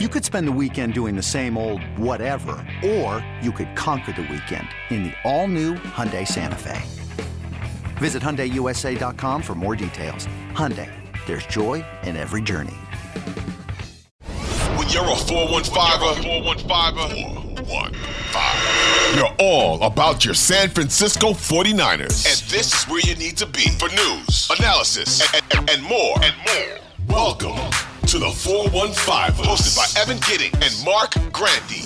You could spend the weekend doing the same old whatever, or you could conquer the weekend in the all-new Hyundai Santa Fe. Visit HyundaiUSA.com for more details. Hyundai, there's joy in every journey. When you're a 415er, 415er, 415. You're all about your San Francisco 49ers. And this is where you need to be for news, analysis, and, and, and more. And more. Welcome to the 415, hosted by Evan Gidding and Marc Grandi.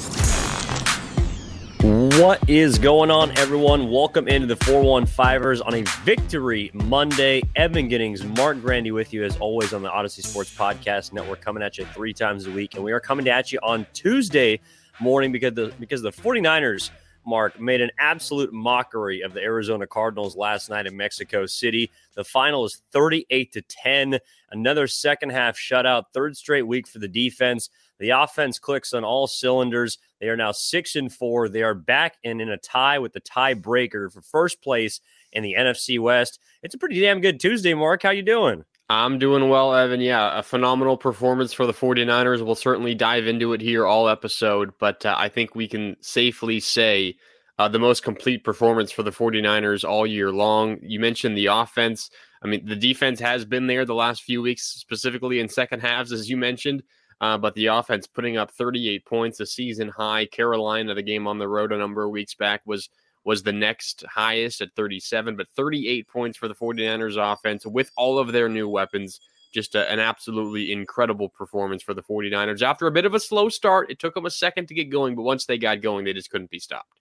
What is going on, everyone? Welcome into the 415ers on a victory Monday. Evan Giddings, Marc Grandi with you as always on the Audacy Sports Podcast Network, coming at you three times a week. And we are coming at you on Tuesday morning because the because the 49ers Marc made an absolute mockery of the Arizona Cardinals last night in Mexico City. The final is 38 to 10. Another second half shutout, third straight week for the defense. The offense clicks on all cylinders. They are now six and four. They are back and in a tie with the tiebreaker for first place in the NFC West. It's a pretty damn good Tuesday, Marc. How you doing? I'm doing well, Evan. Yeah, a phenomenal performance for the 49ers. We'll certainly dive into it here all episode, but uh, I think we can safely say uh, the most complete performance for the 49ers all year long. You mentioned the offense. I mean, the defense has been there the last few weeks, specifically in second halves, as you mentioned. Uh, but the offense putting up 38 points, a season high. Carolina, the game on the road a number of weeks back, was was the next highest at 37, but 38 points for the 49ers offense with all of their new weapons. Just a, an absolutely incredible performance for the 49ers. After a bit of a slow start, it took them a second to get going, but once they got going, they just couldn't be stopped.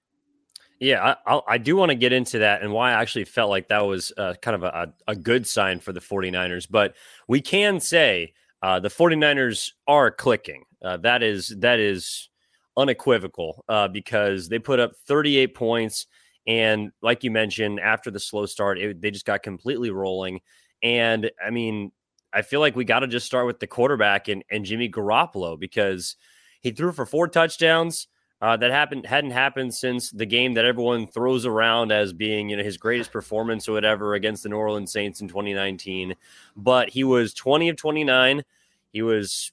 Yeah, I, I do want to get into that and why I actually felt like that was uh, kind of a, a good sign for the 49ers. But we can say uh, the 49ers are clicking. Uh, that is that is unequivocal uh, because they put up 38 points. And like you mentioned, after the slow start, it, they just got completely rolling. And I mean, I feel like we got to just start with the quarterback and, and Jimmy Garoppolo because he threw for four touchdowns. Uh, that happened hadn't happened since the game that everyone throws around as being you know his greatest performance or whatever against the New Orleans Saints in 2019. But he was 20 of 29. He was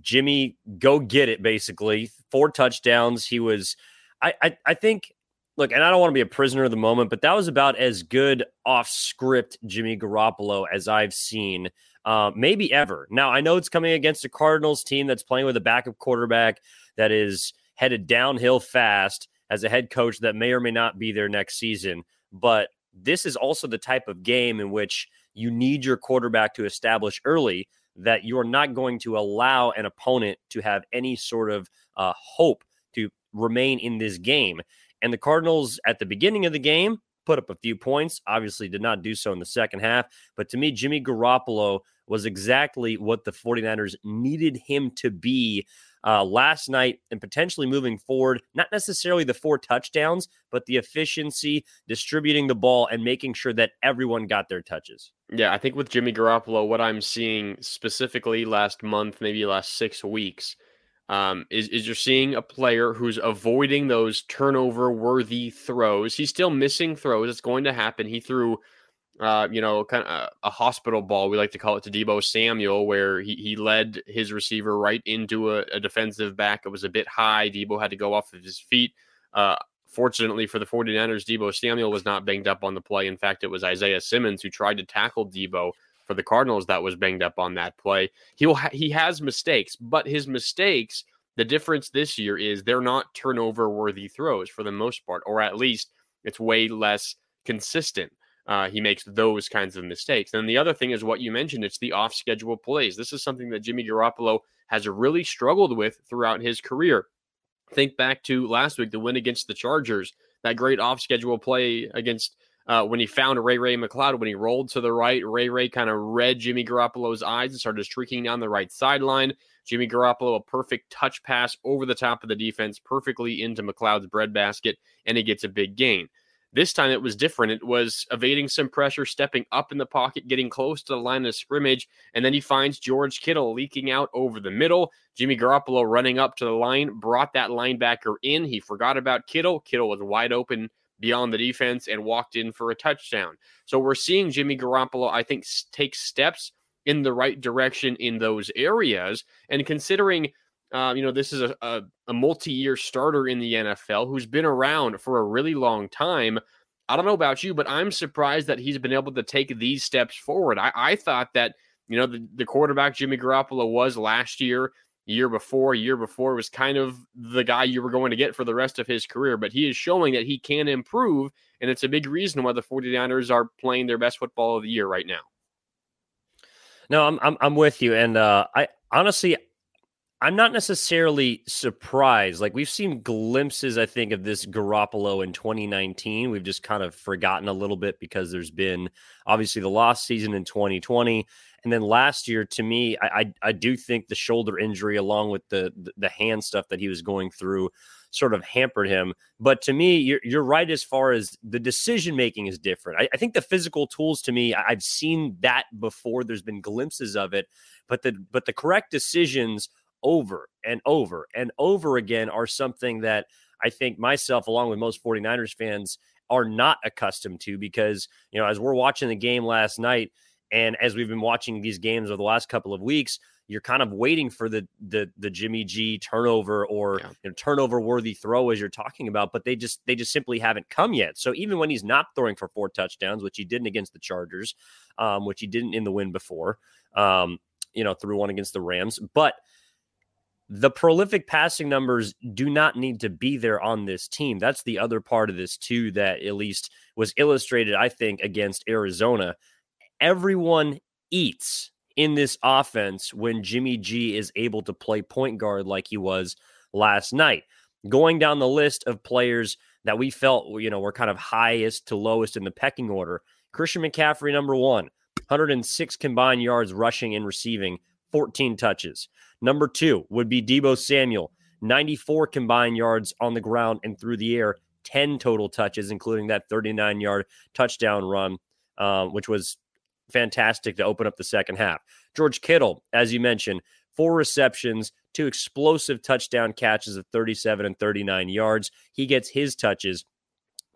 Jimmy, go get it, basically. Four touchdowns. He was, I, I, I think, look, and I don't want to be a prisoner of the moment, but that was about as good off script Jimmy Garoppolo as I've seen, uh, maybe ever. Now, I know it's coming against a Cardinals team that's playing with a backup quarterback that is headed downhill fast as a head coach that may or may not be there next season. But this is also the type of game in which you need your quarterback to establish early that you're not going to allow an opponent to have any sort of uh, hope to remain in this game. And the Cardinals at the beginning of the game put up a few points, obviously did not do so in the second half. But to me, Jimmy Garoppolo was exactly what the 49ers needed him to be uh, last night and potentially moving forward. Not necessarily the four touchdowns, but the efficiency, distributing the ball, and making sure that everyone got their touches. Yeah, I think with Jimmy Garoppolo, what I'm seeing specifically last month, maybe last six weeks, um, is is you're seeing a player who's avoiding those turnover worthy throws. He's still missing throws. It's going to happen. He threw uh, you know, kind of a, a, hospital ball, we like to call it to Deebo Samuel, where he, he led his receiver right into a, a defensive back. It was a bit high. Deebo had to go off of his feet. Uh, fortunately for the 49ers, Deebo Samuel was not banged up on the play. In fact, it was Isaiah Simmons who tried to tackle Deebo for the Cardinals that was banged up on that play. He'll ha- he has mistakes, but his mistakes, the difference this year is they're not turnover worthy throws for the most part, or at least it's way less consistent uh, he makes those kinds of mistakes. And the other thing is what you mentioned it's the off schedule plays. This is something that Jimmy Garoppolo has really struggled with throughout his career. Think back to last week, the win against the Chargers, that great off schedule play against. Uh, when he found Ray Ray McCloud, when he rolled to the right, Ray Ray kind of read Jimmy Garoppolo's eyes and started streaking down the right sideline. Jimmy Garoppolo, a perfect touch pass over the top of the defense, perfectly into McCloud's breadbasket, and he gets a big gain. This time it was different. It was evading some pressure, stepping up in the pocket, getting close to the line of scrimmage, and then he finds George Kittle leaking out over the middle. Jimmy Garoppolo running up to the line, brought that linebacker in. He forgot about Kittle. Kittle was wide open beyond the defense and walked in for a touchdown. So we're seeing Jimmy Garoppolo, I think, take steps in the right direction in those areas. And considering uh, you know, this is a, a, a multi year starter in the NFL who's been around for a really long time. I don't know about you, but I'm surprised that he's been able to take these steps forward. I, I thought that, you know, the, the quarterback Jimmy Garoppolo was last year, year before, year before was kind of the guy you were going to get for the rest of his career, but he is showing that he can improve. And it's a big reason why the 49ers are playing their best football of the year right now. No, I'm I'm, I'm with you, and uh, I honestly I'm not necessarily surprised. Like we've seen glimpses, I think, of this Garoppolo in 2019. We've just kind of forgotten a little bit because there's been obviously the lost season in 2020, and then last year. To me, I I, I do think the shoulder injury, along with the, the hand stuff that he was going through, sort of hampered him. But to me, you're you're right as far as the decision making is different. I, I think the physical tools, to me, I've seen that before. There's been glimpses of it, but the but the correct decisions over and over and over again are something that I think myself, along with most 49ers fans, are not accustomed to because, you know, as we're watching the game last night and as we've been watching these games over the last couple of weeks, you're kind of waiting for the the the Jimmy G turnover or yeah. you know, turnover worthy throw as you're talking about, but they just they just simply haven't come yet. So even when he's not throwing for four touchdowns, which he didn't against the Chargers, um, which he didn't in the win before, um, you know, threw one against the Rams, but the prolific passing numbers do not need to be there on this team. That's the other part of this, too, that at least was illustrated, I think, against Arizona. Everyone eats in this offense when Jimmy G is able to play point guard like he was last night. Going down the list of players that we felt, you know, were kind of highest to lowest in the pecking order Christian McCaffrey, number one, 106 combined yards rushing and receiving, 14 touches. Number two would be Deebo Samuel, 94 combined yards on the ground and through the air, 10 total touches, including that 39 yard touchdown run, um, which was fantastic to open up the second half. George Kittle, as you mentioned, four receptions, two explosive touchdown catches of 37 and 39 yards. He gets his touches.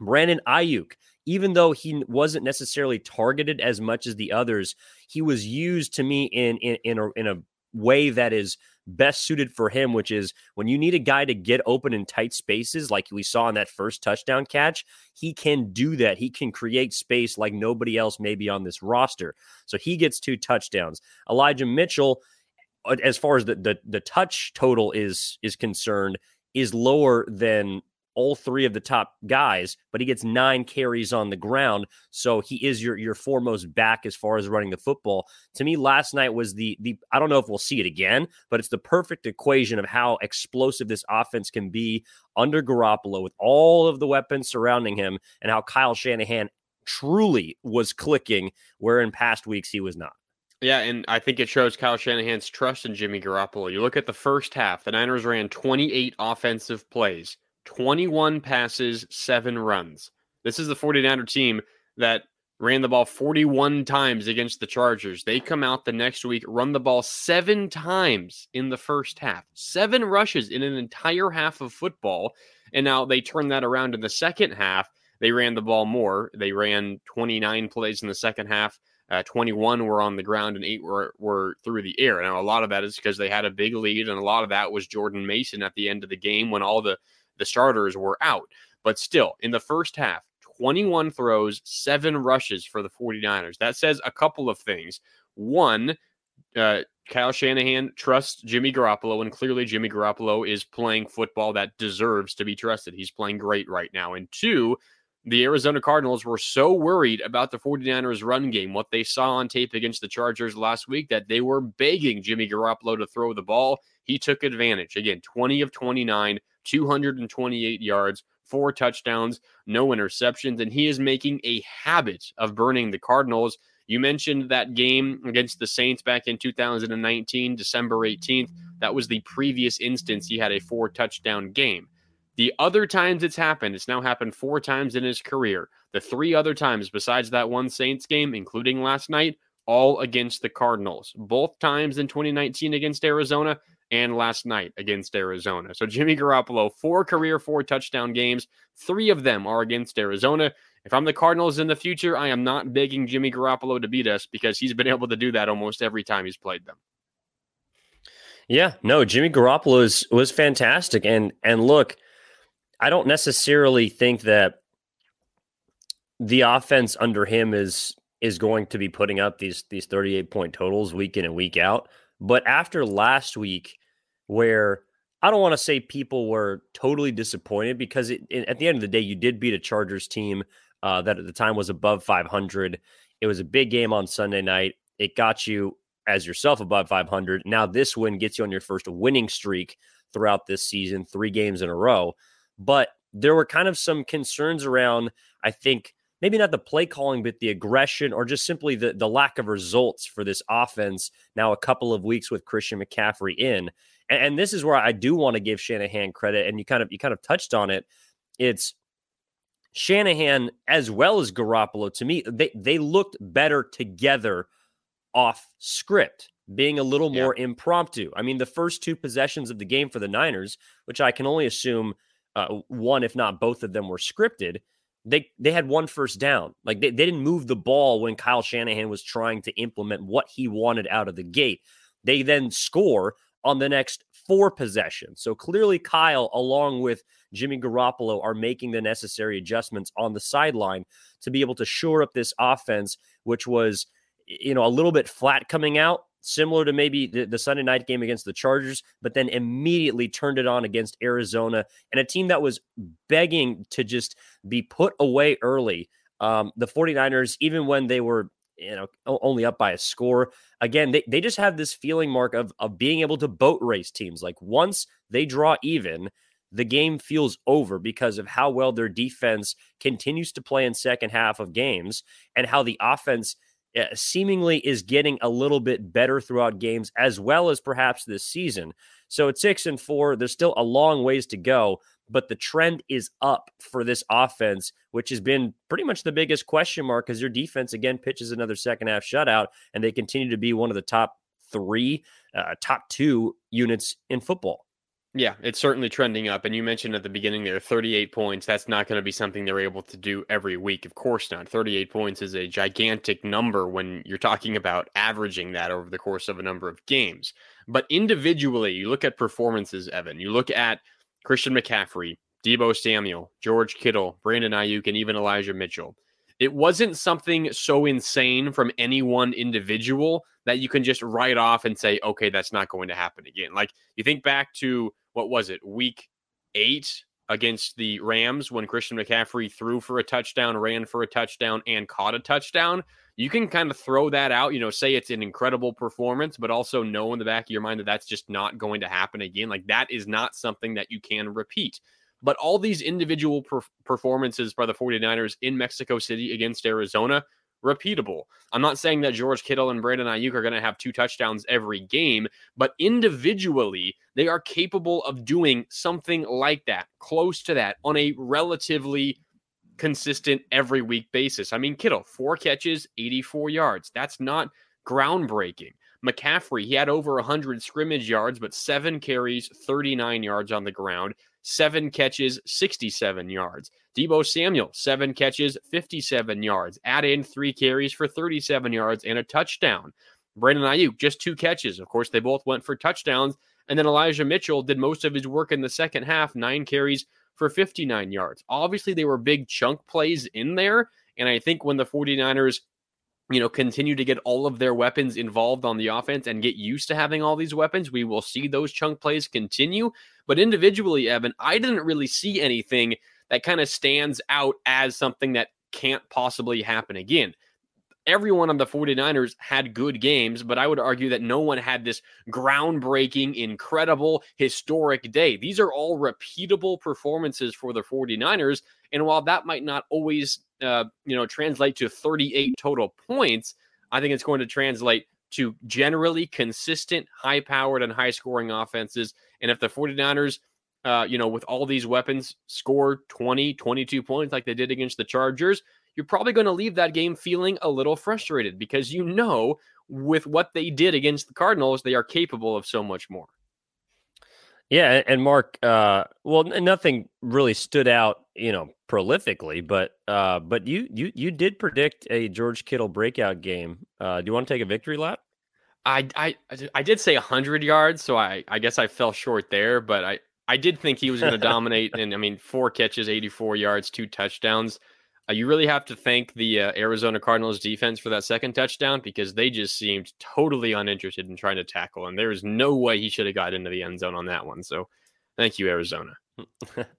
Brandon Aiyuk, even though he wasn't necessarily targeted as much as the others, he was used to me in in in a, in a way that is best suited for him, which is when you need a guy to get open in tight spaces, like we saw in that first touchdown catch, he can do that. He can create space like nobody else maybe on this roster. So he gets two touchdowns. Elijah Mitchell, as far as the the, the touch total is is concerned, is lower than all three of the top guys, but he gets nine carries on the ground. So he is your your foremost back as far as running the football. To me, last night was the the I don't know if we'll see it again, but it's the perfect equation of how explosive this offense can be under Garoppolo with all of the weapons surrounding him and how Kyle Shanahan truly was clicking where in past weeks he was not. Yeah, and I think it shows Kyle Shanahan's trust in Jimmy Garoppolo. You look at the first half, the Niners ran 28 offensive plays. 21 passes, seven runs. This is the 49er team that ran the ball 41 times against the Chargers. They come out the next week, run the ball seven times in the first half, seven rushes in an entire half of football. And now they turn that around in the second half. They ran the ball more. They ran 29 plays in the second half. Uh, 21 were on the ground and eight were, were through the air. Now, a lot of that is because they had a big lead, and a lot of that was Jordan Mason at the end of the game when all the the starters were out. But still, in the first half, 21 throws, seven rushes for the 49ers. That says a couple of things. One, uh, Kyle Shanahan trusts Jimmy Garoppolo, and clearly Jimmy Garoppolo is playing football that deserves to be trusted. He's playing great right now. And two, the Arizona Cardinals were so worried about the 49ers run game, what they saw on tape against the Chargers last week, that they were begging Jimmy Garoppolo to throw the ball. He took advantage. Again, 20 of 29, 228 yards, four touchdowns, no interceptions, and he is making a habit of burning the Cardinals. You mentioned that game against the Saints back in 2019, December 18th. That was the previous instance he had a four touchdown game. The other times it's happened, it's now happened four times in his career. The three other times besides that one Saints game, including last night, all against the Cardinals. Both times in 2019 against Arizona, and last night against Arizona. So Jimmy Garoppolo, four career four touchdown games, three of them are against Arizona. If I'm the Cardinals in the future, I am not begging Jimmy Garoppolo to beat us because he's been able to do that almost every time he's played them. Yeah, no, Jimmy Garoppolo is, was fantastic, and and look, I don't necessarily think that the offense under him is is going to be putting up these these 38 point totals week in and week out. But after last week, where I don't want to say people were totally disappointed because it, it, at the end of the day, you did beat a Chargers team uh, that at the time was above 500. It was a big game on Sunday night. It got you as yourself above 500. Now this win gets you on your first winning streak throughout this season, three games in a row. But there were kind of some concerns around, I think, maybe not the play calling, but the aggression or just simply the, the lack of results for this offense now a couple of weeks with Christian McCaffrey in. And, and this is where I do want to give Shanahan credit. And you kind of you kind of touched on it. It's Shanahan as well as Garoppolo, to me, they, they looked better together off script, being a little more yeah. impromptu. I mean, the first two possessions of the game for the Niners, which I can only assume uh, one, if not both of them, were scripted. They they had one first down. Like they, they didn't move the ball when Kyle Shanahan was trying to implement what he wanted out of the gate. They then score on the next four possessions. So clearly, Kyle, along with Jimmy Garoppolo, are making the necessary adjustments on the sideline to be able to shore up this offense, which was you know, a little bit flat coming out, similar to maybe the, the, Sunday night game against the Chargers, but then immediately turned it on against Arizona and a team that was begging to just be put away early. Um, the 49ers, even when they were, you know, only up by a score, again, they, they just have this feeling mark of, of being able to boat race teams. Like once they draw even, the game feels over because of how well their defense continues to play in second half of games and how the offense – uh, seemingly is getting a little bit better throughout games as well as perhaps this season. So at six and four, there's still a long ways to go, but the trend is up for this offense, which has been pretty much the biggest question mark because your defense again pitches another second half shutout, and they continue to be one of the top three, uh, top two units in football. Yeah, it's certainly trending up. And you mentioned at the beginning there 38 points. That's not going to be something they're able to do every week. Of course not. 38 points is a gigantic number when you're talking about averaging that over the course of a number of games. But individually, you look at performances, Evan. You look at Christian McCaffrey, Deebo Samuel, George Kittle, Brandon Aiyuk, and even Elijah Mitchell. It wasn't something so insane from any one individual that you can just write off and say, okay, that's not going to happen again. Like you think back to what was it, week eight against the Rams when Christian McCaffrey threw for a touchdown, ran for a touchdown, and caught a touchdown. You can kind of throw that out, you know, say it's an incredible performance, but also know in the back of your mind that that's just not going to happen again. Like that is not something that you can repeat. But all these individual per- performances by the 49ers in Mexico City against Arizona repeatable. I'm not saying that George Kittle and Brandon Aiyuk are going to have two touchdowns every game, but individually, they are capable of doing something like that, close to that, on a relatively consistent every week basis. I mean, Kittle, four catches, 84 yards. That's not groundbreaking. McCaffrey, he had over 100 scrimmage yards, but seven carries, 39 yards on the ground, seven catches, 67 yards. Deebo Samuel, seven catches, 57 yards. Add in three carries for 37 yards and a touchdown. Brandon Aiyuk, just two catches. Of course, they both went for touchdowns. And then Elijah Mitchell did most of his work in the second half, nine carries for 59 yards. Obviously, they were big chunk plays in there. And I think when the 49ers you know, continue to get all of their weapons involved on the offense and get used to having all these weapons, we will see those chunk plays continue. But individually, Evan, I didn't really see anything that kind of stands out as something that can't possibly happen again. Everyone on the 49ers had good games, but I would argue that no one had this groundbreaking, incredible, historic day. These are all repeatable performances for the 49ers. And while that might not always, uh, you know, translate to 38 total points, I think it's going to translate to generally consistent, high powered, and high scoring offenses. And if the 49ers uh, you know, with all these weapons, score 20, 22 points like they did against the Chargers, you're probably going to leave that game feeling a little frustrated because you know with what they did against the Cardinals, they are capable of so much more. Yeah, and Marc, uh, well, nothing really stood out, you know, prolifically, but uh, but you you you did predict a George Kittle breakout game. Uh, do you want to take a victory lap? I I I did say 100 yards, so I I guess I fell short there, but I I did think he was going to dominate. And I mean, four catches, 84 yards, two touchdowns. Uh, you really have to thank the uh, Arizona Cardinals defense for that second touchdown because they just seemed totally uninterested in trying to tackle him. There is no way he should have got into the end zone on that one. So thank you, Arizona.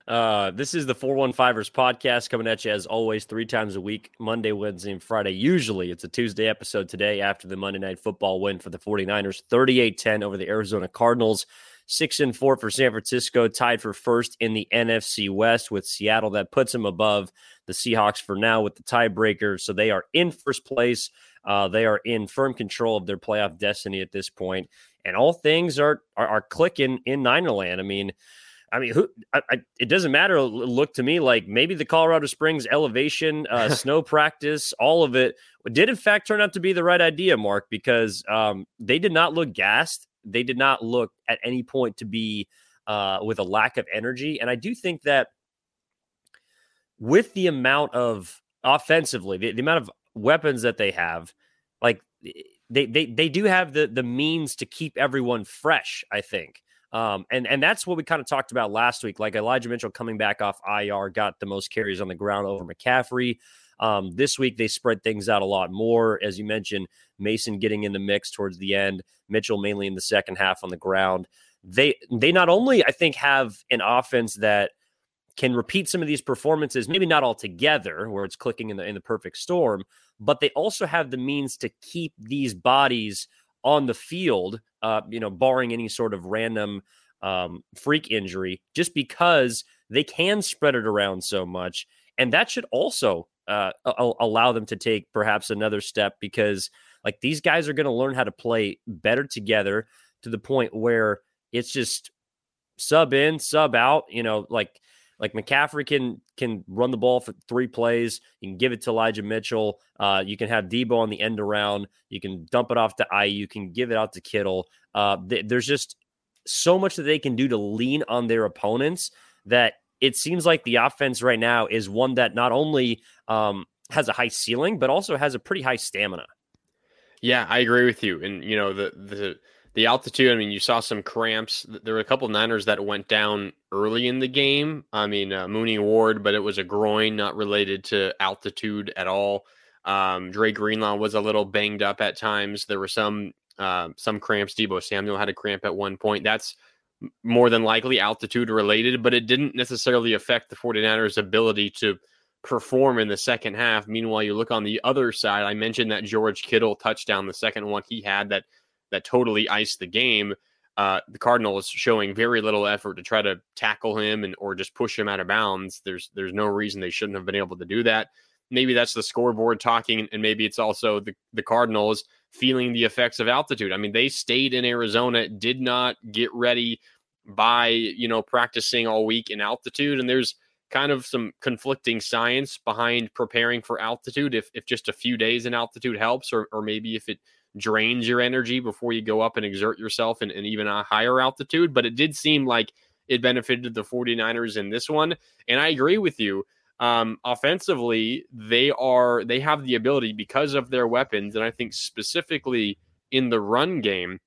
Uh, this is the 415ers podcast coming at you as always three times a week Monday, Wednesday, and Friday. Usually it's a Tuesday episode today after the Monday night football win for the 49ers 38 10 over the Arizona Cardinals. Six and four for San Francisco, tied for first in the NFC West with Seattle. That puts them above the Seahawks for now with the tiebreaker. So they are in first place. Uh, they are in firm control of their playoff destiny at this point, and all things are are, are clicking in Ninerland. I mean, I mean, who? I, I, it doesn't matter. Look to me like maybe the Colorado Springs elevation, uh, snow practice, all of it did in fact turn out to be the right idea, Marc, because um, they did not look gassed. They did not look at any point to be uh, with a lack of energy, and I do think that with the amount of offensively, the, the amount of weapons that they have, like they they they do have the the means to keep everyone fresh. I think. Um, and and that's what we kind of talked about last week. Like Elijah Mitchell coming back off IR got the most carries on the ground over McCaffrey. Um, this week they spread things out a lot more, as you mentioned. Mason getting in the mix towards the end, Mitchell mainly in the second half on the ground. They they not only I think have an offense that can repeat some of these performances, maybe not all together, where it's clicking in the in the perfect storm, but they also have the means to keep these bodies on the field, uh, you know, barring any sort of random um, freak injury, just because they can spread it around so much. And that should also uh, allow them to take perhaps another step because, like, these guys are going to learn how to play better together to the point where it's just sub in, sub out, you know, like like McCaffrey can can run the ball for three plays. You can give it to Elijah Mitchell. Uh, you can have Deebo on the end around. You can dump it off to Aiyuk. You can give it out to Kittle. Uh, th- there's just so much that they can do to lean on their opponents that it seems like the offense right now is one that not only um, has a high ceiling but also has a pretty high stamina. Yeah, I agree with you. And you know the the the altitude, I mean, you saw some cramps. There were a couple Niners that went down early in the game. I mean, uh, Mooney Ward, but it was a groin, not related to altitude at all. Um, Dre Greenlaw was a little banged up at times. There were some uh, some cramps. Deebo Samuel had a cramp at one point. That's more than likely altitude related, but it didn't necessarily affect the 49ers' ability to perform in the second half. Meanwhile, you look on the other side. I mentioned that George Kittle touchdown, the second one he had that – that totally iced the game. Uh, the Cardinals showing very little effort to try to tackle him and or just push him out of bounds. There's there's no reason they shouldn't have been able to do that. Maybe that's the scoreboard talking, and maybe it's also the, the Cardinals feeling the effects of altitude. I mean, they stayed in Arizona, did not get ready by you know practicing all week in altitude, and there's kind of some conflicting science behind preparing for altitude. If if just a few days in altitude helps, or or maybe if it drains your energy before you go up and exert yourself in, in even a higher altitude. But it did seem like it benefited the 49ers in this one. And I agree with you. Um, offensively, they are they have the ability because of their weapons, and I think specifically in the run game,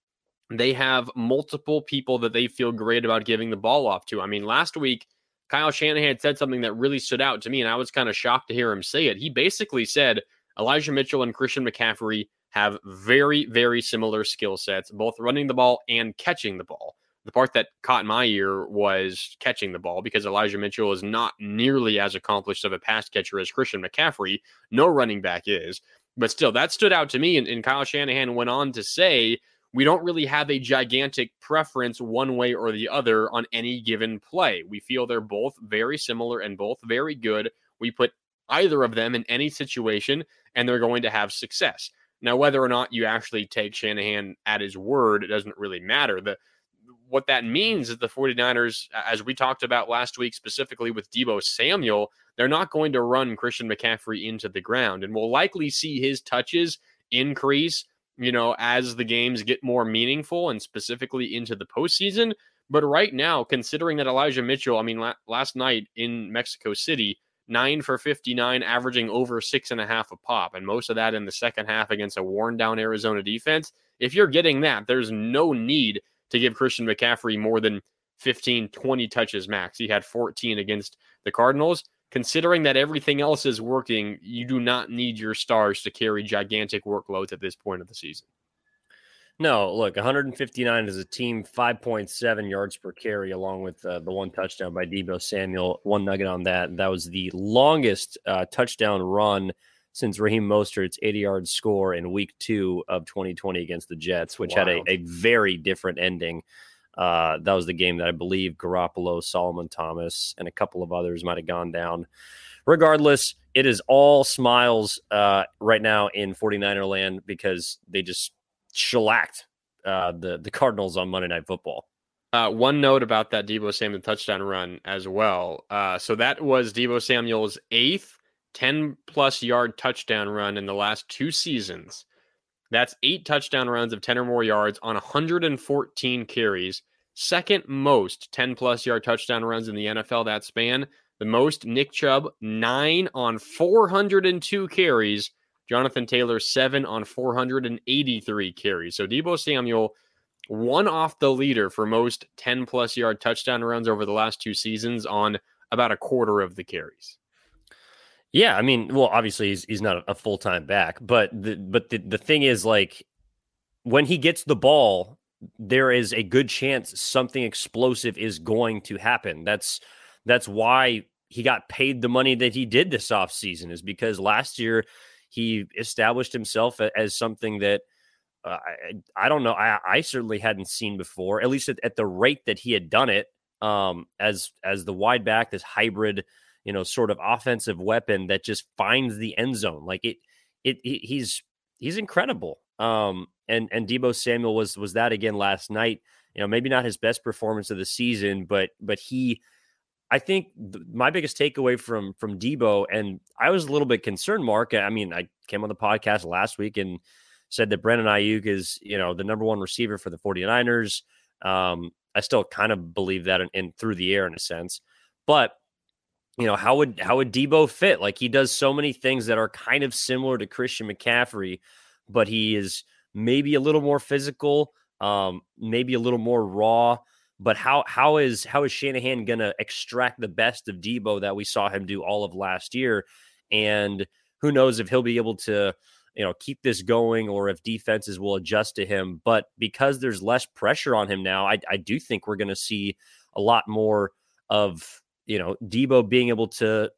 they have multiple people that they feel great about giving the ball off to. I mean, last week Kyle Shanahan said something that really stood out to me, and I was kind of shocked to hear him say it. He basically said Elijah Mitchell and Christian McCaffrey have very, very similar skill sets, both running the ball and catching the ball. The part that caught my ear was catching the ball because Elijah Mitchell is not nearly as accomplished of a pass catcher as Christian McCaffrey. No running back is. But still, that stood out to me. And, and Kyle Shanahan went on to say, we don't really have a gigantic preference one way or the other on any given play. We feel they're both very similar and both very good. We put either of them in any situation and they're going to have success. Now, whether or not you actually take Shanahan at his word, it doesn't really matter. The what that means is the 49ers, as we talked about last week, specifically with Deebo Samuel, they're not going to run Christian McCaffrey into the ground. And we'll likely see his touches increase, you know, as the games get more meaningful and specifically into the postseason. But right now, considering that Elijah Mitchell, I mean, la- last night in Mexico City, nine for 59, averaging over six and a half a pop. And most of that in the second half against a worn down Arizona defense. if you're getting that, there's no need to give Christian McCaffrey more than 15, 20 touches max. He had 14 against the Cardinals. Considering that everything else is working, you do not need your stars to carry gigantic workloads at this point of the season. No, look, 159 is a team, 5.7 yards per carry, along with uh, the one touchdown by Deebo Samuel. One nugget on that. That was the longest uh, touchdown run since Raheem Mostert's 80 yard score in week two of 2020 against the Jets, which Wild. had a, a, very different ending. Uh, that was the game that I believe Garoppolo, Solomon Thomas, and a couple of others might have gone down. Regardless, it is all smiles uh, right now in 49er land because they just shellacked uh, the the Cardinals on Monday Night Football. Uh, one note about that Deebo Samuel touchdown run as well. Uh, so that was Deebo Samuel's eighth 10 plus yard touchdown run in the last two seasons. That's eight touchdown runs of 10 or more yards on 114 carries. Second most 10 plus yard touchdown runs in the NFL that span. The most Nick Chubb, nine on 402 carries. Jonathan Taylor, seven on 483 carries. So Deebo Samuel, one off the leader for most 10 plus yard touchdown runs over the last two seasons on about a quarter of the carries. Yeah, I mean, well, obviously he's he's not a full time back, but the but the, the thing is like when he gets the ball, there is a good chance something explosive is going to happen. That's that's why he got paid the money that he did this offseason is because last year he established himself as something that uh, I, I don't know. I, I certainly hadn't seen before, at least at, at the rate that he had done it um, as as the wide back, this hybrid, you know, sort of offensive weapon that just finds the end zone. Like it, it, he's he's incredible. Um, and and Deebo Samuel was was that again last night. You know, maybe not his best performance of the season, but but he I think th- my biggest takeaway from from Deebo, and I was a little bit concerned, Marc. I mean, I came on the podcast last week and said that Brandon Aiyuk is, you know, the number one receiver for the 49ers. Um, I still kind of believe that in, in, through the air in a sense. But, you know, how would how would Deebo fit? Like he does so many things that are kind of similar to Christian McCaffrey, but he is maybe a little more physical, um, maybe a little more raw. But how how is how is Shanahan to extract the best of Deebo that we saw him do all of last year? And who knows if he'll be able to you know keep this going or if defenses will adjust to him. But because there's less pressure on him now, I, I do think we're to see a lot more of you know Deebo being able to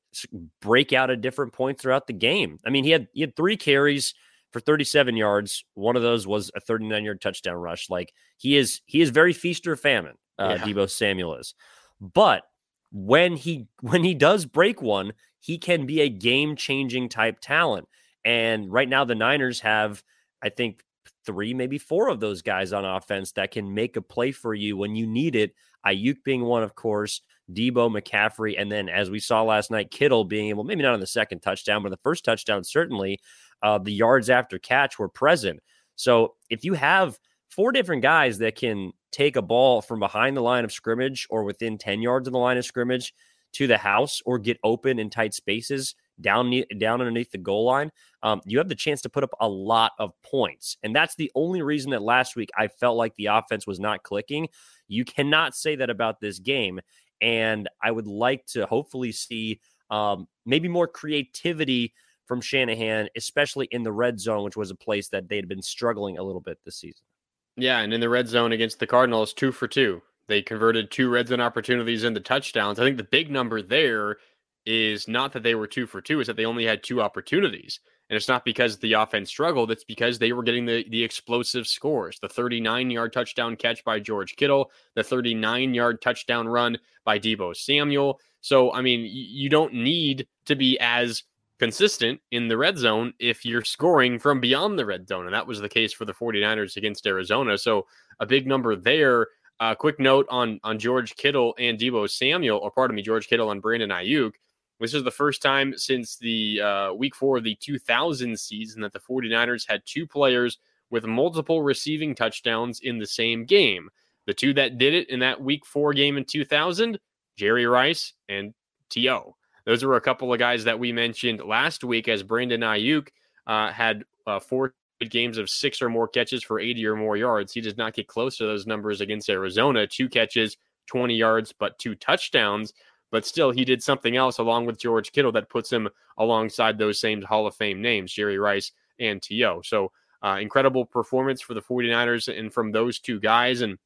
break out at different points throughout the game. I mean, he had he had three carries for 37 yards. One of those was a 39 yard touchdown rush. Like he is he is very feast or famine uh, yeah. Deebo Samuel is. But when he when he does break one, he can be a game changing type talent. And right now, the Niners have, I think, three, maybe four of those guys on offense that can make a play for you when you need it. Aiyuk being one, of course, Deebo McCaffrey, and then as we saw last night, Kittle being able, maybe not on the second touchdown, but the first touchdown, certainly, uh, the yards after catch were present. So if you have four different guys that can take a ball from behind the line of scrimmage or within 10 yards of the line of scrimmage to the house or get open in tight spaces down down underneath the goal line, um, you have the chance to put up a lot of points. And that's the only reason that last week I felt like the offense was not clicking. You cannot say that about this game. And I would like to hopefully see um, maybe more creativity from Shanahan, especially in the red zone, which was a place that they had been struggling a little bit this season. Yeah, and in the red zone against the Cardinals, two for two. They converted two red zone opportunities into touchdowns. I think the big number there is not that they were two for two, is that they only had two opportunities. And it's not because the offense struggled, it's because they were getting the, the explosive scores. The 39 yard touchdown catch by George Kittle, the 39 yard touchdown run by Deebo Samuel. So, I mean, you don't need to be as consistent in the red zone if you're scoring from beyond the red zone. And that was the case for the 49ers against Arizona. So a big number there. A uh, quick note on on George Kittle and Deebo Samuel, or pardon me, George Kittle and Brandon Aiyuk. This is the first time since the uh, week four of the 2000 season that the 49ers had two players with multiple receiving touchdowns in the same game. The two that did it in that week four game in 2000, Jerry Rice and T.O. Those were a couple of guys that we mentioned last week as Brandon Aiyuk uh, had uh, four games of six or more catches for 80 or more yards. He does not get close to those numbers against Arizona. Two catches, 20 yards, but two touchdowns. But still, he did something else along with George Kittle that puts him alongside those same Hall of Fame names, Jerry Rice and T.O. So, uh, incredible performance for the 49ers and from those two guys. And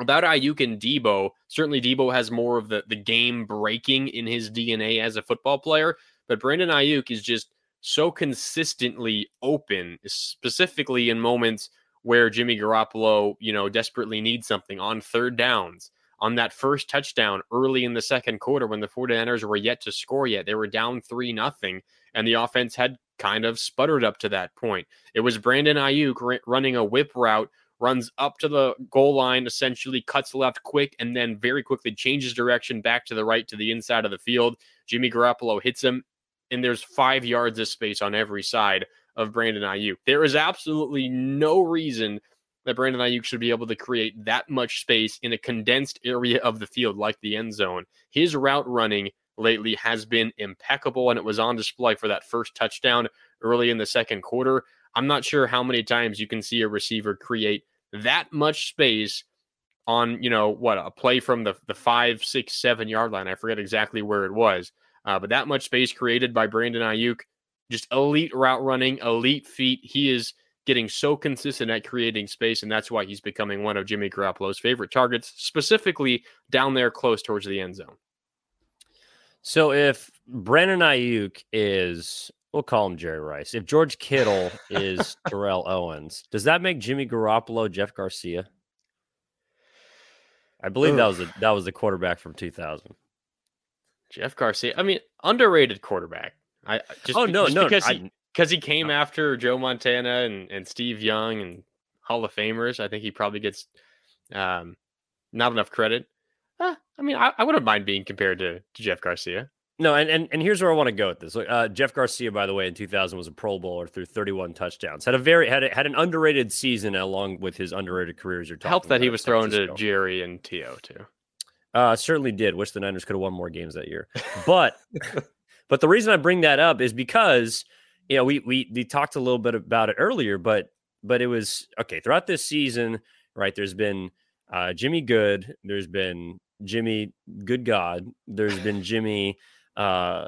about Aiyuk and Deebo, certainly Deebo has more of the, the game breaking in his DNA as a football player, but Brandon Aiyuk is just so consistently open, specifically in moments where Jimmy Garoppolo, you know, desperately needs something on third downs. On that first touchdown early in the second quarter when the 49ers were yet to score yet, they were down 3 nothing and the offense had kind of sputtered up to that point. It was Brandon Aiyuk running a whip route runs up to the goal line, essentially cuts left quick, and then very quickly changes direction back to the right to the inside of the field. Jimmy Garoppolo hits him, and there's five yards of space on every side of Brandon Aiyuk. There is absolutely no reason that Brandon Aiyuk should be able to create that much space in a condensed area of the field like the end zone. His route running lately has been impeccable, and it was on display for that first touchdown early in the second quarter. I'm not sure how many times you can see a receiver create that much space on, you know, what a play from the, the five, six, seven yard line. I forget exactly where it was, uh, but that much space created by Brandon Aiyuk, just elite route running, elite feet. He is getting so consistent at creating space, and that's why he's becoming one of Jimmy Garoppolo's favorite targets, specifically down there close towards the end zone. So if Brandon Aiyuk is We'll call him Jerry Rice. If George Kittle is Terrell Owens, does that make Jimmy Garoppolo Jeff Garcia? I believe that was a, that was the quarterback from 2000. Jeff Garcia. I mean, underrated quarterback. I just oh no no because I, he because he came no. after Joe Montana and, and Steve Young and Hall of Famers. I think he probably gets um, not enough credit. Uh, I mean, I, I wouldn't mind being compared to, to Jeff Garcia. No, and, and and here's where I want to go with this. Uh, Jeff Garcia, by the way, in 2000 was a Pro Bowler through 31 touchdowns. Had a very had a, had an underrated season along with his underrated careers. You're talking helped that he was thrown to Jerry and To too. Uh, certainly did. Wish the Niners could have won more games that year. But but the reason I bring that up is because you know we we we talked a little bit about it earlier, but but it was okay throughout this season. Right, there's been uh, Jimmy Good. There's been Jimmy Good God. There's been Jimmy uh,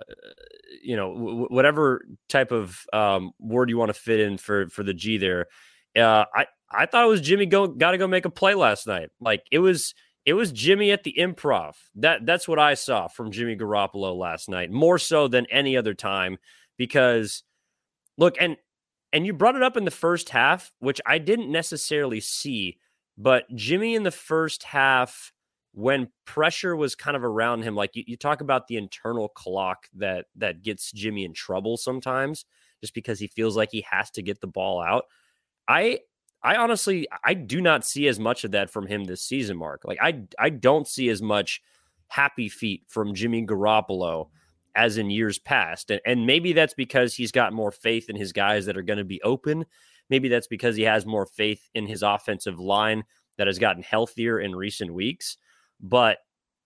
you know, w- whatever type of um, word you want to fit in for for the G there. Uh, I I thought it was Jimmy go got to go make a play last night. Like it was it was Jimmy at the improv. That that's what I saw from Jimmy Garoppolo last night, more so than any other time. Because look, and and you brought it up in the first half, which I didn't necessarily see, but Jimmy in the first half when pressure was kind of around him, like you, you, talk about the internal clock that that gets Jimmy in trouble sometimes, just because he feels like he has to get the ball out. I I honestly I do not see as much of that from him this season, Marc. Like I I don't see as much happy feet from Jimmy Garoppolo as in years past. And, and maybe that's because he's got more faith in his guys that are going to be open. Maybe that's because he has more faith in his offensive line that has gotten healthier in recent weeks. But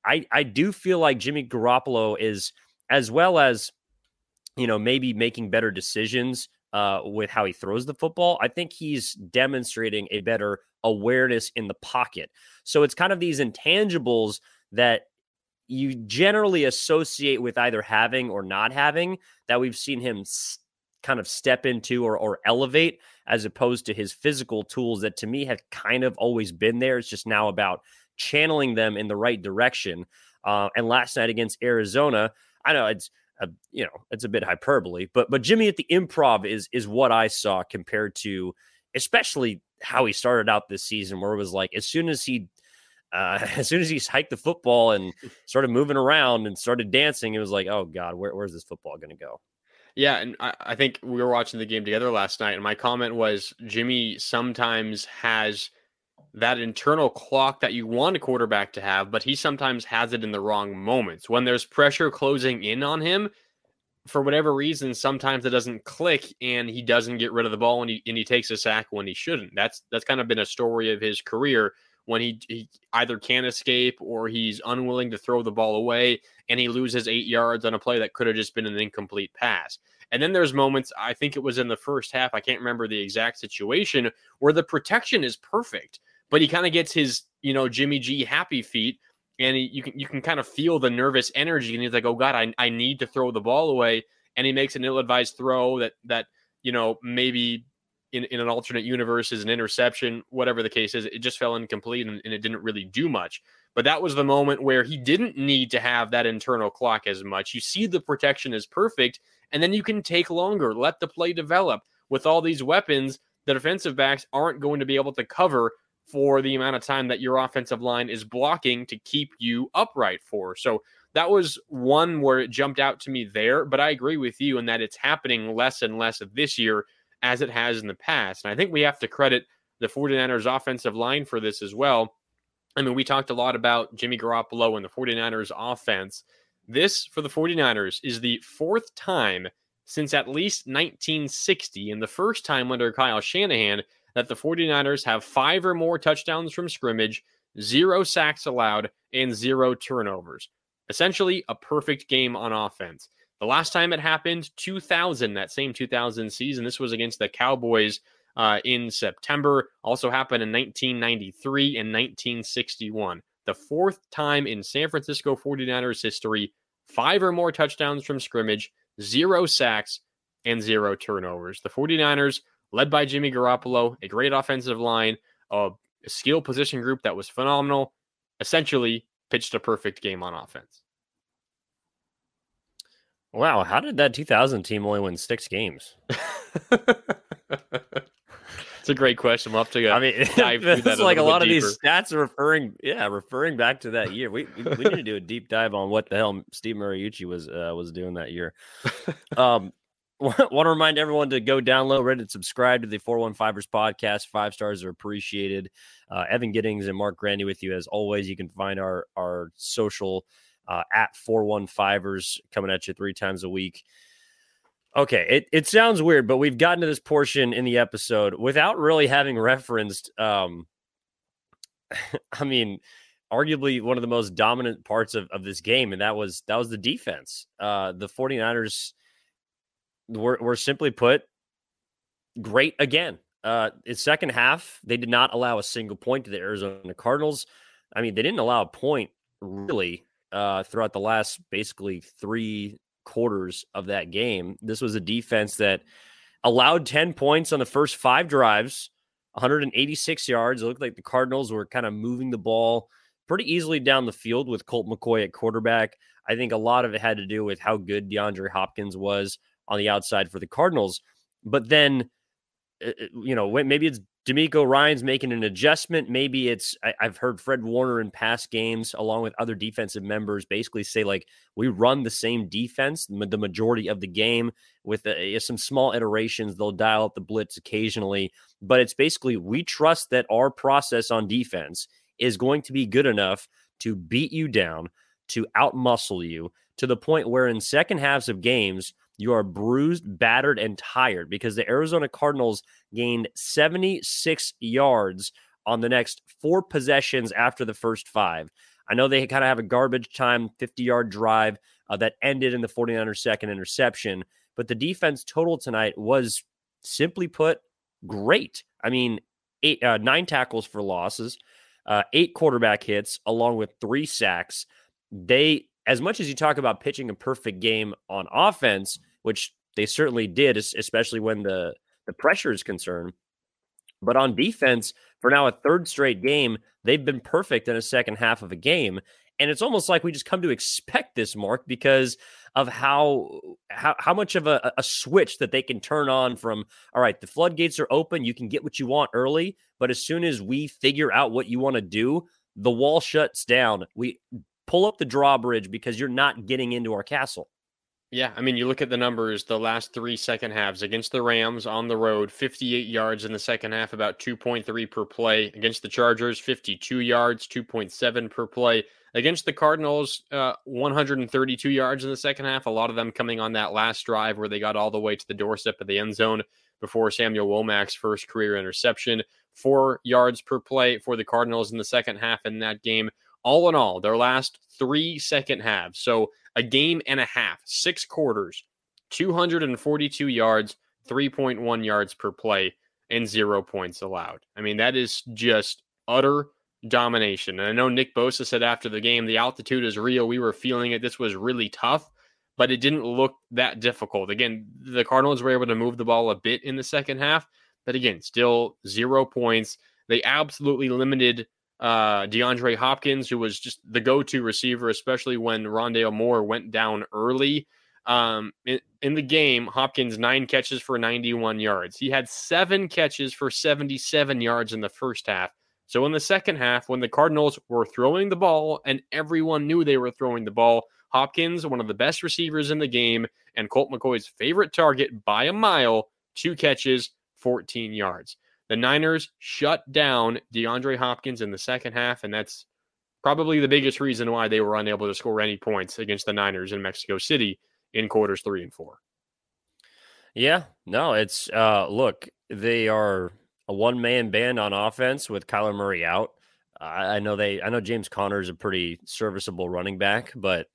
I I do feel like Jimmy Garoppolo is as well as you know maybe making better decisions uh, with how he throws the football. I think he's demonstrating a better awareness in the pocket. So it's kind of these intangibles that you generally associate with either having or not having that we've seen him kind of step into or, or elevate as opposed to his physical tools that to me have kind of always been there. It's just now about channeling them in the right direction. Uh, and last night against Arizona, I know it's a, you know it's a bit hyperbole, but but Jimmy at the improv is is what I saw compared to especially how he started out this season, where it was like as soon as he uh, as soon as he hiked the football and started moving around and started dancing, it was like, oh God, where, where's this football going to go? Yeah, and I, I, think we were watching the game together last night, and my comment was Jimmy sometimes has that internal clock that you want a quarterback to have, but he sometimes has it in the wrong moments. When there's pressure closing in on him, for whatever reason, sometimes it doesn't click and he doesn't get rid of the ball and he, and he takes a sack when he shouldn't. That's that's kind of been a story of his career when he, he either can't escape or he's unwilling to throw the ball away and he loses eight yards on a play that could have just been an incomplete pass. And then there's moments, I think it was in the first half, I can't remember the exact situation, where the protection is perfect, but he kind of gets his, you know, Jimmy G happy feet. And he, you can you can kind of feel the nervous energy, and he's like, "Oh God, I, I need to throw the ball away." And he makes an ill-advised throw that that you know maybe in, in an alternate universe is an interception, whatever the case is. It just fell incomplete and, and, it didn't really do much. But that was the moment where he didn't need to have that internal clock as much. You see the protection is perfect, and then you can take longer, let the play develop. With all these weapons, the defensive backs aren't going to be able to cover for the amount of time that your offensive line is blocking to keep you upright for. So that was one where it jumped out to me there. But I agree with you in that it's happening less and less this year as it has in the past. And I think we have to credit the 49ers offensive line for this as well. I mean, we talked a lot about Jimmy Garoppolo and the 49ers offense. This for the 49ers is the fourth time since at least 1960 and the first time under Kyle Shanahan that the 49ers have five or more touchdowns from scrimmage, zero sacks allowed, and zero turnovers. Essentially, a perfect game on offense. The last time it happened, 2000, that same 2000 season, this was against the Cowboys uh, in September. Also happened in 1993 and 1961. The fourth time in San Francisco 49ers history, five or more touchdowns from scrimmage, zero sacks, and zero turnovers. The 49ers, led by Jimmy Garoppolo, a great offensive line, a skill position group that was phenomenal, essentially pitched a perfect game on offense. Wow, how did that 2000 team only win six games? It's a great question. We'll have to. Uh, I mean, it's like a, a lot of these stats are referring, yeah, referring back to that year. We we, we need to do a deep dive on what the hell Steve Mariucci was uh, was doing that year. Um, want to remind everyone to go download, rate, and subscribe to the 415ers podcast. Five stars are appreciated. Uh, Evan Giddings and Marc Grandi with you as always. You can find our our social uh, at 415ers coming at you three times a week. Okay, it, it sounds weird, but we've gotten to this portion in the episode without really having referenced um I mean, arguably one of the most dominant parts of, of this game, and that was that was the defense. Uh the 49ers were were simply put great again. Uh its second half, they did not allow a single point to the Arizona Cardinals. I mean, they didn't allow a point really uh throughout the last basically three quarters of that game. This was a defense that allowed 10 points on the first five drives, 186 yards. It looked like the Cardinals were kind of moving the ball pretty easily down the field with Colt McCoy at quarterback. I think a lot of it had to do with how good DeAndre Hopkins was on the outside for the Cardinals. But then, you know, maybe it's DeMeco Ryans making an adjustment. Maybe it's I, have heard Fred Warner in past games, along with other defensive members, basically say like we run the same defense the majority of the game with uh, some small iterations. They'll dial up the blitz occasionally, but it's basically we trust that our process on defense is going to be good enough to beat you down, to outmuscle you to the point where in second halves of games you are bruised, battered, and tired because the Arizona Cardinals gained 76 yards on the next four possessions after the first five. I know they kind of have a garbage time 50 yard drive uh, that ended in the 49ers' second interception, but the defense total tonight was simply put great. I mean, eight, uh, nine tackles for losses, uh, eight quarterback hits, along with three sacks. They, as much as you talk about pitching a perfect game on offense, which they certainly did, especially when the the pressure is concerned. But on defense, for now a third straight game, they've been perfect in a second half of a game. And it's almost like we just come to expect this, Marc, because of how how, how much of a, a switch that they can turn on from all right, the floodgates are open, you can get what you want early, but as soon as we figure out what you want to do, the wall shuts down. We pull up the drawbridge because you're not getting into our castle. Yeah, I mean, you look at the numbers, the last three second halves against the Rams on the road, 58 yards in the second half, about 2.3 per play. Against the Chargers, 52 yards, 2.7 per play. Against the Cardinals, uh, 132 yards in the second half, a lot of them coming on that last drive where they got all the way to the doorstep of the end zone before Samuel Womack's first career interception. Four yards per play for the Cardinals in the second half in that game. All in all, their last three second halves. So a game and a half, six quarters, 242 yards, 3.1 yards per play, and zero points allowed. I mean, that is just utter domination. And I know Nick Bosa said after the game, the altitude is real. We were feeling it. This was really tough, but it didn't look that difficult. Again, the Cardinals were able to move the ball a bit in the second half, but again, still zero points. They absolutely limited uh, DeAndre Hopkins, who was just the go-to receiver, especially when Rondale Moore went down early. Um, in, in, the game, Hopkins nine catches for 91 yards. He had seven catches for 77 yards in the first half. So in the second half, when the Cardinals were throwing the ball and everyone knew they were throwing the ball, Hopkins, one of the best receivers in the game, and Colt McCoy's favorite target by a mile, two catches, 14 yards. The Niners shut down DeAndre Hopkins in the second half, and that's probably the biggest reason why they were unable to score any points against the Niners in Mexico City in quarters three and four. Yeah, no, it's uh look, they are a one man band on offense with Kyler Murray out. I, I know they I know James Conner is a pretty serviceable running back, but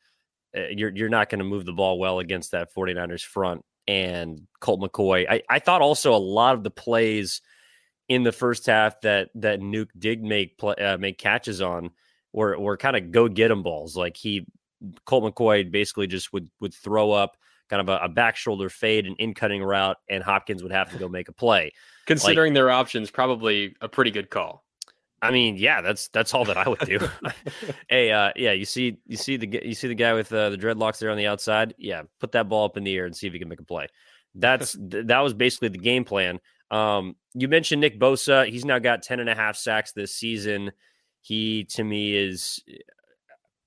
uh, you're you're not going to move the ball well against that 49ers front and Colt McCoy. I, I thought also a lot of the plays in the first half that that Nuke did make play, uh, make catches on were were kind of go get him balls. Like he Colt McCoy basically just would would throw up kind of a, a back shoulder fade and in cutting route, and Hopkins would have to go make a play. Considering like, their options, probably a pretty good call. I mean, yeah, that's that's all that I would do. hey, uh, yeah, you see, you see the you see the guy with uh, the dreadlocks there on the outside. Yeah, put that ball up in the air and see if he can make a play. That's that was basically the game plan. Um, you mentioned Nick Bosa. He's now got 10 and a half sacks this season. He, to me, is eh,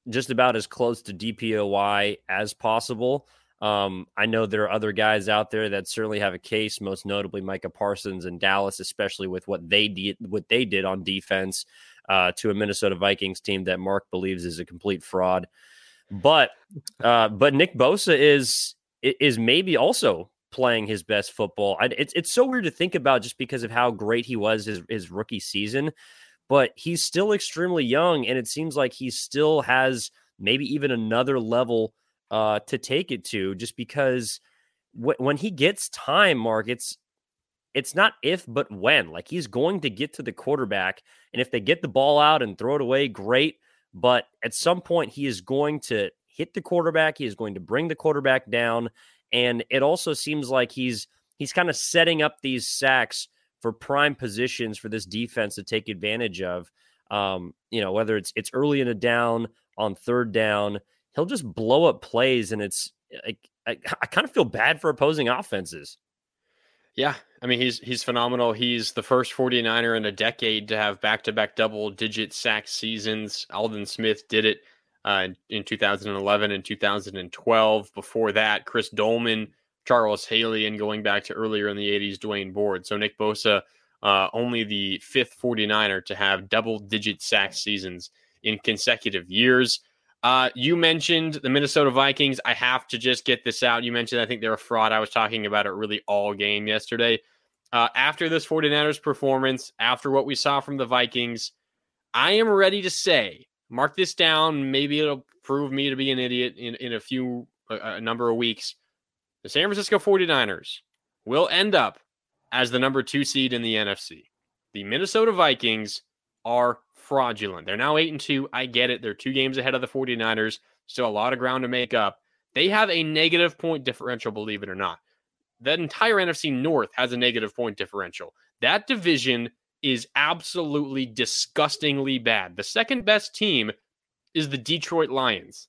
just about as close to DPOY as possible. Um, I know there are other guys out there that certainly have a case, most notably Micah Parsons and Dallas, especially with what they did, what they did on defense uh, to a Minnesota Vikings team that Marc believes is a complete fraud. But uh, but Nick Bosa is is maybe also playing his best football. I, it's it's so weird to think about just because of how great he was his, his rookie season, but he's still extremely young, and it seems like he still has maybe even another level uh, to take it to, just because w- when he gets time, Marc, it's it's not if but when. Like he's going to get to the quarterback, and if they get the ball out and throw it away, great. But at some point, he is going to hit the quarterback. He is going to bring the quarterback down and it also seems like he's he's kind of setting up these sacks for prime positions for this defense to take advantage of. Um, you know, whether it's it's early in a down on third down, he'll just blow up plays, and it's like I, I kind of feel bad for opposing offenses. Yeah, I mean he's he's phenomenal. He's the first 49er in a decade to have back-to-back double-digit sack seasons. Aldon Smith did it uh, in 2011 and 2012. Before that, Chris Doleman, Charles Haley, and going back to earlier in the 80s, Dwaine Board. So Nick Bosa, uh, only the fifth 49er to have double digit sack seasons in consecutive years. Uh, you mentioned the Minnesota Vikings. I have to just get this out. You mentioned I think they're a fraud. I was talking about it really all game yesterday. Uh, after this 49ers performance, after what we saw from the Vikings, I am ready to say mark this down. Maybe it'll prove me to be an idiot in, in a few, a, a number of weeks. The San Francisco 49ers will end up as the number two seed in the NFC. The Minnesota Vikings are fraudulent. They're now 8 and 2. I get it. They're two games ahead of the 49ers. Still a lot of ground to make up. They have a negative point differential, believe it or not. That entire NFC North has a negative point differential. That division is absolutely disgustingly bad. The second best team is the Detroit Lions.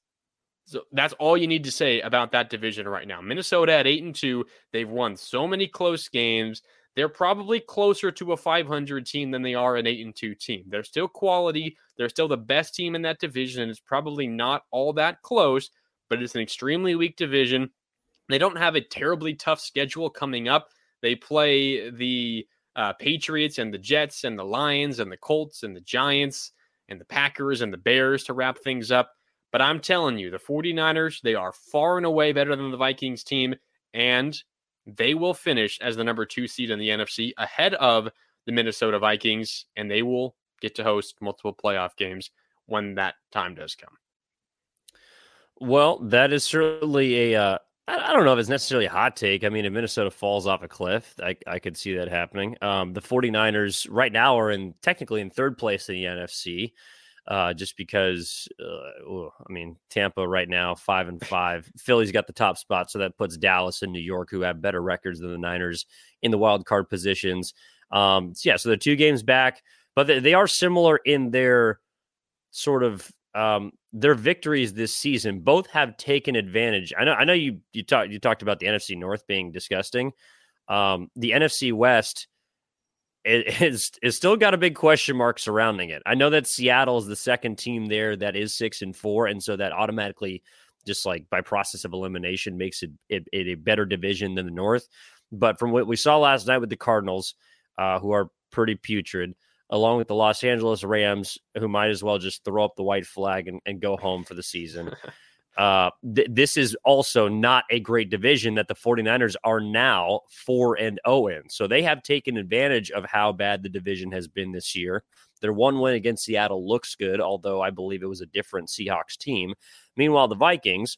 So that's all you need to say about that division right now. Minnesota at 8 and 2, they've won so many close games. They're probably closer to a 500 team than they are an 8 and 2 team. They're still quality. They're still the best team in that division and it's probably not all that close, but it's an extremely weak division. They don't have a terribly tough schedule coming up. They play the uh, Patriots and the Jets and the Lions and the Colts and the Giants and the Packers and the Bears to wrap things up. But I'm telling you, the 49ers, they are far and away better than the Vikings team, and they will finish as the number two seed in the NFC ahead of the Minnesota Vikings, and they will get to host multiple playoff games when that time does come. Well, that is certainly a. Uh, I don't know if it's necessarily a hot take. I mean, if Minnesota falls off a cliff, I, I could see that happening. Um, the 49ers right now are in technically in third place in the NFC uh, just because, uh, I mean, Tampa right now five and five. Philly's got the top spot, so that puts Dallas and New York, who have better records than the Niners, in the wild card positions. Um, so yeah, so they're two games back, but they, they are similar in their sort of um, their victories this season. Both have taken advantage. I know. I know you you talked you talked about the NFC North being disgusting. Um, the NFC West it is is still got a big question mark surrounding it. I know that Seattle is the second team there that is six and four, and so that automatically, just like by process of elimination, makes it, it, it a better division than the North. But from what we saw last night with the Cardinals, uh, who are pretty putrid, along with the Los Angeles Rams, who might as well just throw up the white flag and, and go home for the season. Uh, th- this is also not a great division that the 49ers are now 4 and 0 in. So they have taken advantage of how bad the division has been this year. Their one win against Seattle looks good, although I believe it was a different Seahawks team. Meanwhile, the Vikings,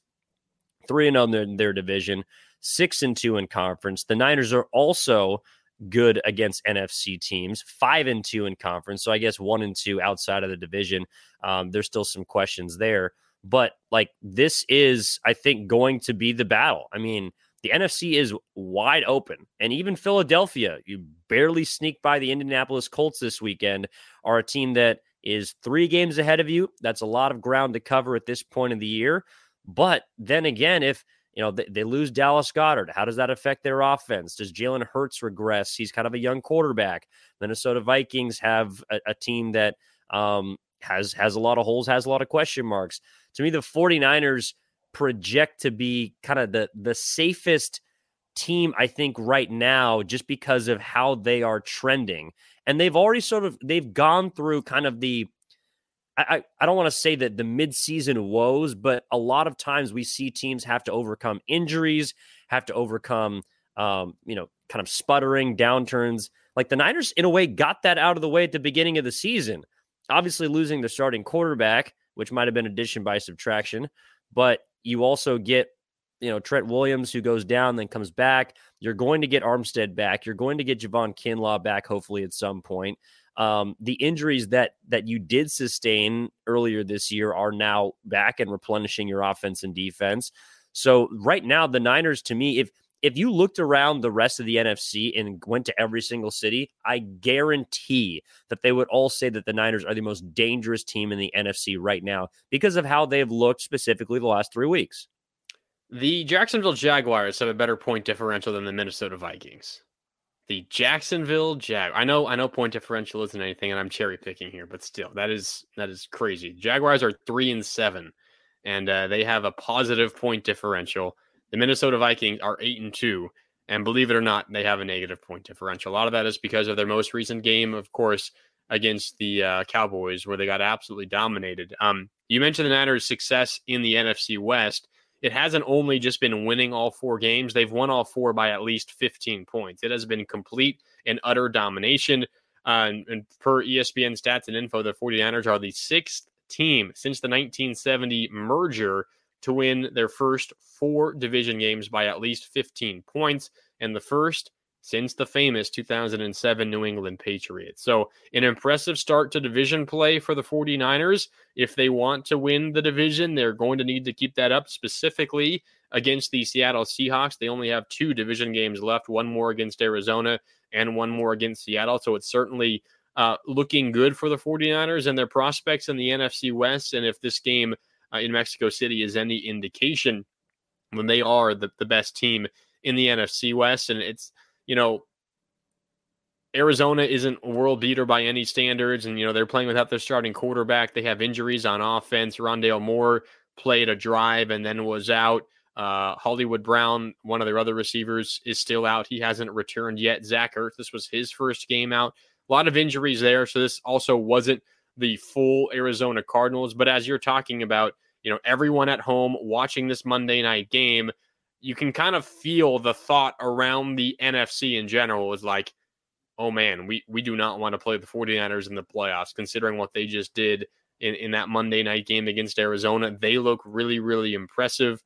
3 and 0 in their division, 6 and 2 in conference. The Niners are also good against NFC teams, 5 and 2 in conference. So I guess 1 and 2 outside of the division. Um, there's still some questions there. But like this is, I think, going to be the battle. I mean, the NFC is wide open. And even Philadelphia, you barely sneak by the Indianapolis Colts this weekend, are a team that is three games ahead of you. That's a lot of ground to cover at this point of the year. But then again, if you know they, they lose Dallas Goedert. how does that affect their offense? Does Jalen Hurts regress? He's kind of a young quarterback. Minnesota Vikings have a, a team that um, has has a lot of holes, has a lot of question marks. To me, the 49ers project to be kind of the the safest team I think right now just because of how they are trending. And they've already sort of they've gone through kind of the I, I don't want to say that the midseason woes, but a lot of times we see teams have to overcome injuries, have to overcome um, you know, kind of sputtering downturns. Like the Niners, in a way, got that out of the way at the beginning of the season obviously losing the starting quarterback, which might have been addition by subtraction, but you also get you know Trent Williams who goes down then comes back. You're going to get Armstead back. You're going to get Javon Kinlaw back hopefully at some point. Um, the injuries that that you did sustain earlier this year are now back and replenishing your offense and defense. So right now the Niners to me if if you looked around the rest of the NFC and went to every single city, I guarantee that they would all say that the Niners are the most dangerous team in the NFC right now because of how they've looked specifically the last three weeks. The Jacksonville Jaguars have a better point differential than the Minnesota Vikings. The Jacksonville Jag I know I know point differential isn't anything and I'm cherry picking here, but still that is that is crazy. Jaguars are 3 and 7 and uh, they have a positive point differential. The Minnesota Vikings are eight and two, and believe it or not, they have a negative point differential. A lot of that is because of their most recent game, of course, against the uh, Cowboys, where they got absolutely dominated. Um, you mentioned the Niners' success in the NFC West. It hasn't only just been winning all four games; they've won all four by at least 15 points. It has been complete and utter domination. Uh, and, and per ESPN stats and info, the 49ers are the sixth team since the 1970 merger to win their first four division games by at least 15 points, and the first since the famous 2007 New England Patriots. So, an impressive start to division play for the 49ers. If they want to win the division, they're going to need to keep that up specifically against the Seattle Seahawks. They only have two division games left, one more against Arizona and one more against Seattle. So, it's certainly uh, looking good for the 49ers and their prospects in the NFC West. And if this game uh, in Mexico City is any indication when they are the, the best team in the NFC West. And it's, you know, Arizona isn't a world beater by any standards. And, you know, they're playing without their starting quarterback. They have injuries on offense. Rondale Moore played a drive and then was out. Uh, Hollywood Brown, one of their other receivers, is still out. He hasn't returned yet. Zach Ertz, this was his first game out. A lot of injuries there. So this also wasn't the full Arizona Cardinals. But as you're talking about, you know, everyone at home watching this Monday night game, you can kind of feel the thought around the NFC in general is like, oh man, we, we do not want to play the 49ers in the playoffs, considering what they just did in, in that Monday night game against Arizona. They look really, really impressive.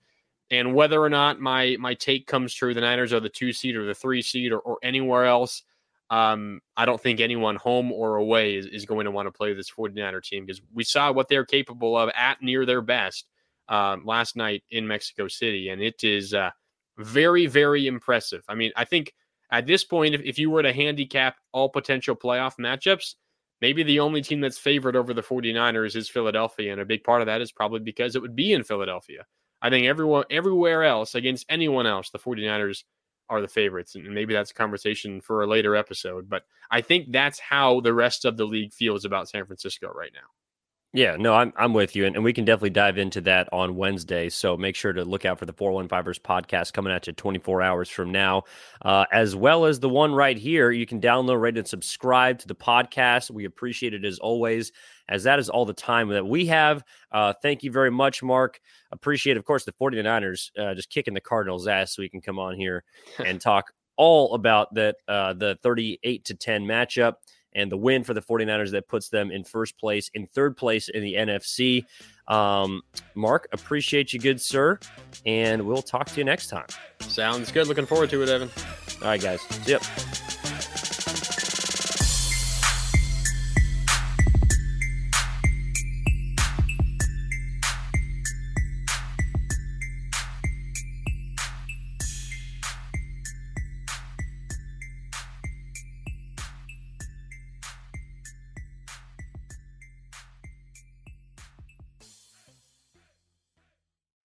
And whether or not my my take comes true, the Niners are the two seed or the three seed or, or anywhere else, um, I don't think anyone home or away is, is going to want to play this 49er team because we saw what they're capable of at near their best um, last night in Mexico City. And it is uh, very, very impressive. I mean, I think at this point, if, if you were to handicap all potential playoff matchups, maybe the only team that's favored over the 49ers is Philadelphia. And a big part of that is probably because it would be in Philadelphia. I think everyone everywhere else against anyone else, the 49ers are the favorites. And maybe that's a conversation for a later episode. But I think that's how the rest of the league feels about San Francisco right now. Yeah, no, I'm I'm with you, and, and we can definitely dive into that on Wednesday. So make sure to look out for the 415ers podcast coming at you 24 hours from now, uh, as well as the one right here. You can download, rate, and subscribe to the podcast. We appreciate it as always, as that is all the time that we have. Uh, thank you very much, Marc. Appreciate, of course, the 49ers uh, just kicking the Cardinals' ass, so we can come on here and talk all about that uh, the 38 to 10 matchup and the win for the 49ers that puts them in first place, in third place in the NFC. Um, Marc, appreciate you, good sir, and we'll talk to you next time. Sounds good. Looking forward to it, Evan. All right, guys. Ya.